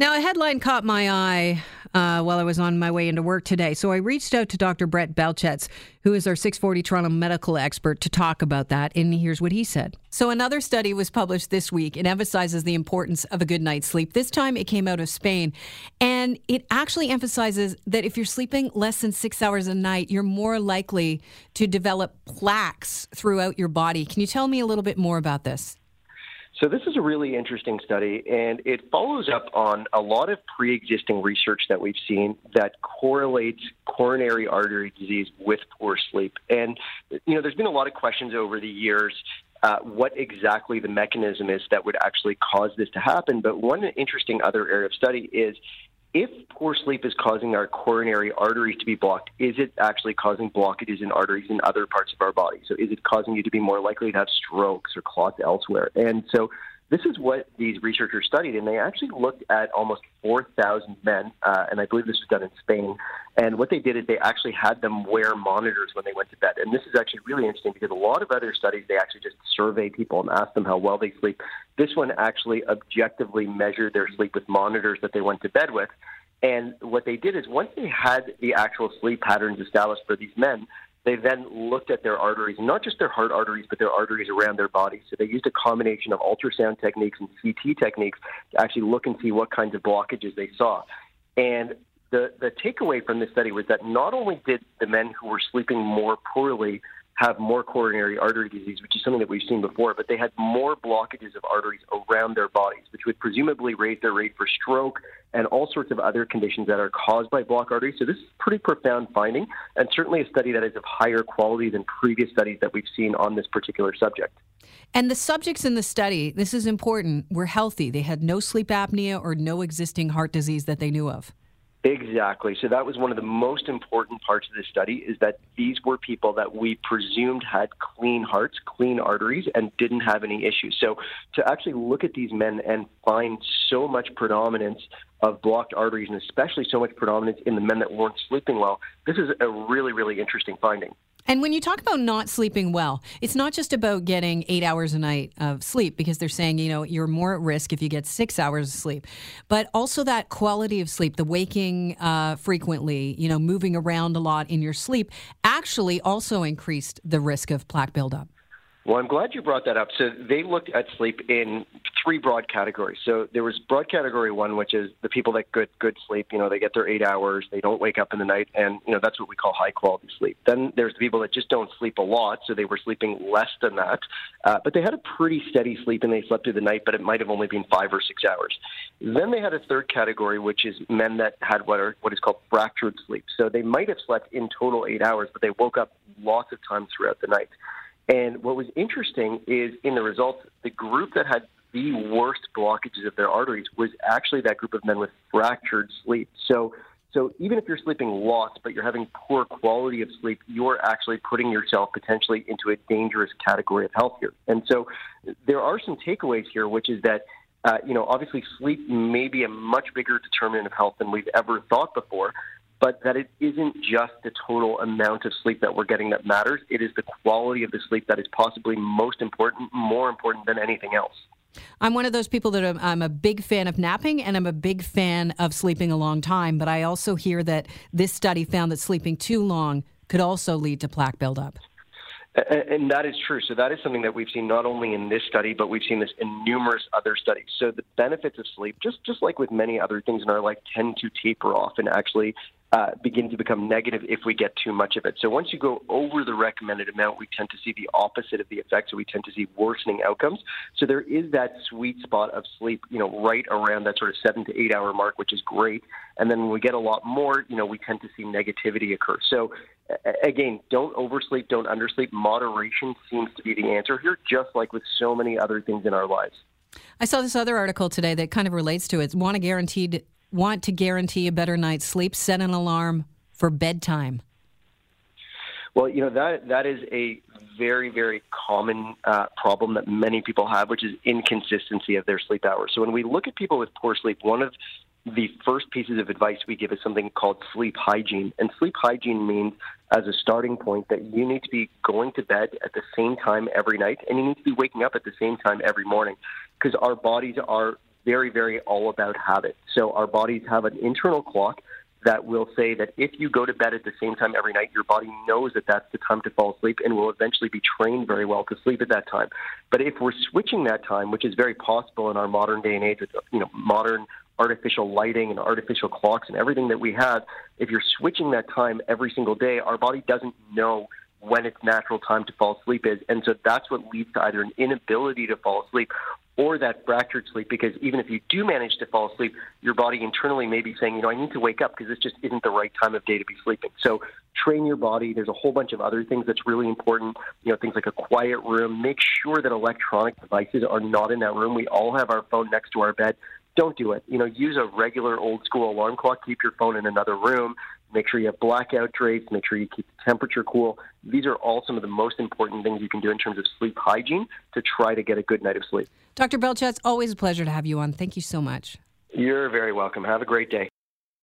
Now, a headline caught my eye uh, while I was on my way into work today. So I reached out to Dr. Brett Belchetz, who is our 640 Toronto medical expert, to talk about that. And here's what he said. So, another study was published this week. It emphasizes the importance of a good night's sleep. This time it came out of Spain. And it actually emphasizes that if you're sleeping less than six hours a night, you're more likely to develop plaques throughout your body. Can you tell me a little bit more about this? So this is a really interesting study, and it follows up on a lot of pre-existing research that we've seen that correlates coronary artery disease with poor sleep. And you know, there's been a lot of questions over the years uh, what exactly the mechanism is that would actually cause this to happen. But one interesting other area of study is if poor sleep is causing our coronary arteries to be blocked, is it actually causing blockages in arteries in other parts of our body? So, is it causing you to be more likely to have strokes or clots elsewhere? And so, this is what these researchers studied, and they actually looked at almost 4,000 men, uh, and I believe this was done in Spain. And what they did is they actually had them wear monitors when they went to bed. And this is actually really interesting because a lot of other studies, they actually just survey people and ask them how well they sleep. This one actually objectively measured their sleep with monitors that they went to bed with. And what they did is once they had the actual sleep patterns established for these men, they then looked at their arteries, not just their heart arteries, but their arteries around their body. So they used a combination of ultrasound techniques and CT techniques to actually look and see what kinds of blockages they saw. And the, the takeaway from this study was that not only did the men who were sleeping more poorly have more coronary artery disease, which is something that we've seen before, but they had more blockages of arteries around their bodies, which would presumably raise their rate for stroke and all sorts of other conditions that are caused by block arteries. So this is pretty profound finding, and certainly a study that is of higher quality than previous studies that we've seen on this particular subject. And the subjects in the study, this is important, were healthy. They had no sleep apnea or no existing heart disease that they knew of. Exactly. So that was one of the most important parts of this study is that these were people that we presumed had clean hearts, clean arteries, and didn't have any issues. So to actually look at these men and find so much predominance of blocked arteries, and especially so much predominance in the men that weren't sleeping well, this is a really, really interesting finding. And when you talk about not sleeping well, it's not just about getting eight hours a night of sleep because they're saying, you know, you're more at risk if you get six hours of sleep, but also that quality of sleep, the waking uh, frequently, you know, moving around a lot in your sleep actually also increased the risk of plaque buildup. Well, I'm glad you brought that up. So they looked at sleep in three broad categories. So there was broad category one, which is the people that get good sleep. You know, they get their eight hours, they don't wake up in the night, and you know that's what we call high quality sleep. Then there's the people that just don't sleep a lot, so they were sleeping less than that, uh, but they had a pretty steady sleep and they slept through the night, but it might have only been five or six hours. Then they had a third category, which is men that had what are what is called fractured sleep. So they might have slept in total eight hours, but they woke up lots of times throughout the night. And what was interesting is in the results, the group that had the worst blockages of their arteries was actually that group of men with fractured sleep. So, so even if you're sleeping lots, but you're having poor quality of sleep, you're actually putting yourself potentially into a dangerous category of health here. And so, there are some takeaways here, which is that. Uh, you know, obviously, sleep may be a much bigger determinant of health than we've ever thought before but that it isn't just the total amount of sleep that we're getting that matters. It is the quality of the sleep that is possibly most important, more important than anything else. I'm one of those people that I'm, I'm, a big fan of napping and I'm a big fan of sleeping a long time, but I also hear that this study found that sleeping too long could also lead to plaque buildup. And that is true. So that is something that we've seen not only in this study, but we've seen this in numerous other studies. So the benefits of sleep, just just like with many other things in our life, tend to taper off and actually uh, begin to become negative if we get too much of it. So once you go over the recommended amount, we tend to see the opposite of the effect. So we tend to see worsening outcomes. So there is that sweet spot of sleep, you know, right around that sort of seven to eight hour mark, which is great. And then when we get a lot more, you know, we tend to see negativity occur. So again, don't oversleep, don't undersleep. Moderation seems to be the answer here, just like with so many other things in our lives. I saw this other article today that kind of relates to it. Want a guaranteed want to guarantee a better night's sleep, set an alarm for bedtime. Well, you know that that is a very very common uh, problem that many people have, which is inconsistency of their sleep hours. So when we look at people with poor sleep, one of the first pieces of advice we give is something called sleep hygiene. And sleep hygiene means, as a starting point, that you need to be going to bed at the same time every night and you need to be waking up at the same time every morning because our bodies are very, very all about habit. So our bodies have an internal clock that will say that if you go to bed at the same time every night, your body knows that that's the time to fall asleep and will eventually be trained very well to sleep at that time. But if we're switching that time, which is very possible in our modern day and age with you know modern artificial lighting and artificial clocks and everything that we have, if you're switching that time every single day, our body doesn't know when its natural time to fall asleep is. And so that's what leads to either an inability to fall asleep or that fractured sleep because even if you do manage to fall asleep, your body internally may be saying, you know, I need to wake up because this just isn't the right time of day to be sleeping. So train your body. There's a whole bunch of other things that's really important. You know, things like a quiet room. Make sure that electronic devices are not in that room. We all have our phone next to our bed don't do it. You know, use a regular old school alarm clock. Keep your phone in another room. Make sure you have blackout drapes. Make sure you keep the temperature cool. These are all some of the most important things you can do in terms of sleep hygiene to try to get a good night of sleep. Dr. Belchetz always a pleasure to have you on. Thank you so much. You're very welcome. Have a great day.